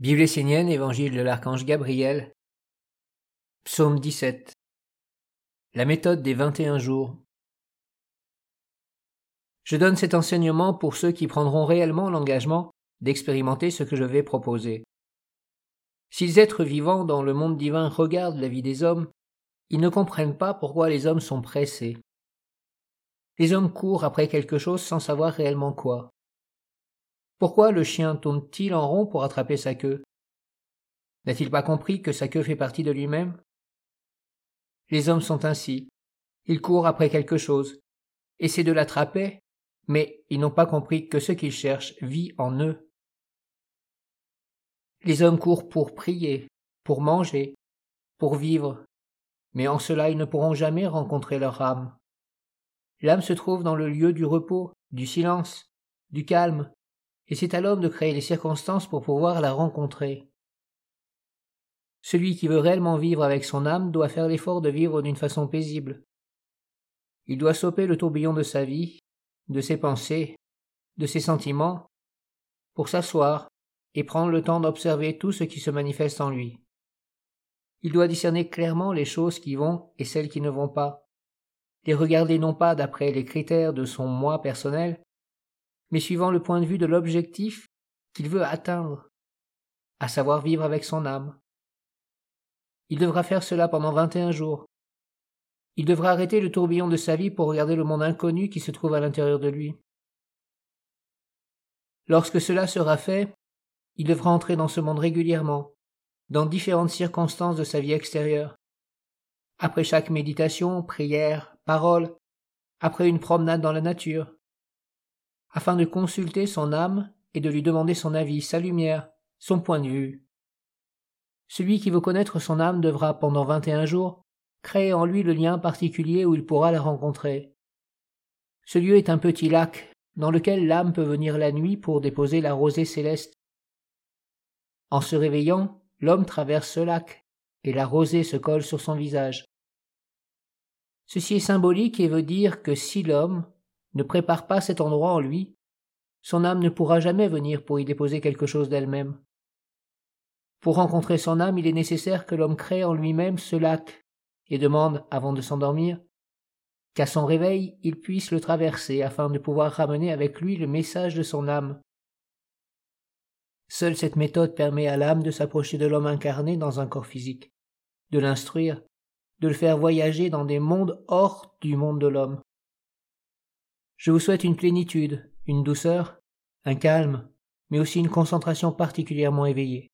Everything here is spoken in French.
Bible essénienne, Évangile de l'archange Gabriel, Psaume 17. La méthode des 21 jours. Je donne cet enseignement pour ceux qui prendront réellement l'engagement d'expérimenter ce que je vais proposer. Si les êtres vivants dans le monde divin regardent la vie des hommes, ils ne comprennent pas pourquoi les hommes sont pressés. Les hommes courent après quelque chose sans savoir réellement quoi. Pourquoi le chien tourne-t-il en rond pour attraper sa queue? N'a-t-il pas compris que sa queue fait partie de lui-même? Les hommes sont ainsi. Ils courent après quelque chose, essaient de l'attraper, mais ils n'ont pas compris que ce qu'ils cherchent vit en eux. Les hommes courent pour prier, pour manger, pour vivre, mais en cela ils ne pourront jamais rencontrer leur âme. L'âme se trouve dans le lieu du repos, du silence, du calme, et c'est à l'homme de créer les circonstances pour pouvoir la rencontrer. Celui qui veut réellement vivre avec son âme doit faire l'effort de vivre d'une façon paisible. Il doit stopper le tourbillon de sa vie, de ses pensées, de ses sentiments, pour s'asseoir et prendre le temps d'observer tout ce qui se manifeste en lui. Il doit discerner clairement les choses qui vont et celles qui ne vont pas, les regarder non pas d'après les critères de son moi personnel, mais suivant le point de vue de l'objectif qu'il veut atteindre, à savoir vivre avec son âme. Il devra faire cela pendant vingt et un jours. Il devra arrêter le tourbillon de sa vie pour regarder le monde inconnu qui se trouve à l'intérieur de lui. Lorsque cela sera fait, il devra entrer dans ce monde régulièrement, dans différentes circonstances de sa vie extérieure. Après chaque méditation, prière, parole, après une promenade dans la nature, afin de consulter son âme et de lui demander son avis, sa lumière, son point de vue. Celui qui veut connaître son âme devra, pendant vingt et un jours, créer en lui le lien particulier où il pourra la rencontrer. Ce lieu est un petit lac, dans lequel l'âme peut venir la nuit pour déposer la rosée céleste. En se réveillant, l'homme traverse ce lac, et la rosée se colle sur son visage. Ceci est symbolique et veut dire que si l'homme, ne prépare pas cet endroit en lui, son âme ne pourra jamais venir pour y déposer quelque chose d'elle-même. Pour rencontrer son âme, il est nécessaire que l'homme crée en lui-même ce lac, et demande, avant de s'endormir, qu'à son réveil il puisse le traverser afin de pouvoir ramener avec lui le message de son âme. Seule cette méthode permet à l'âme de s'approcher de l'homme incarné dans un corps physique, de l'instruire, de le faire voyager dans des mondes hors du monde de l'homme. Je vous souhaite une plénitude, une douceur, un calme, mais aussi une concentration particulièrement éveillée.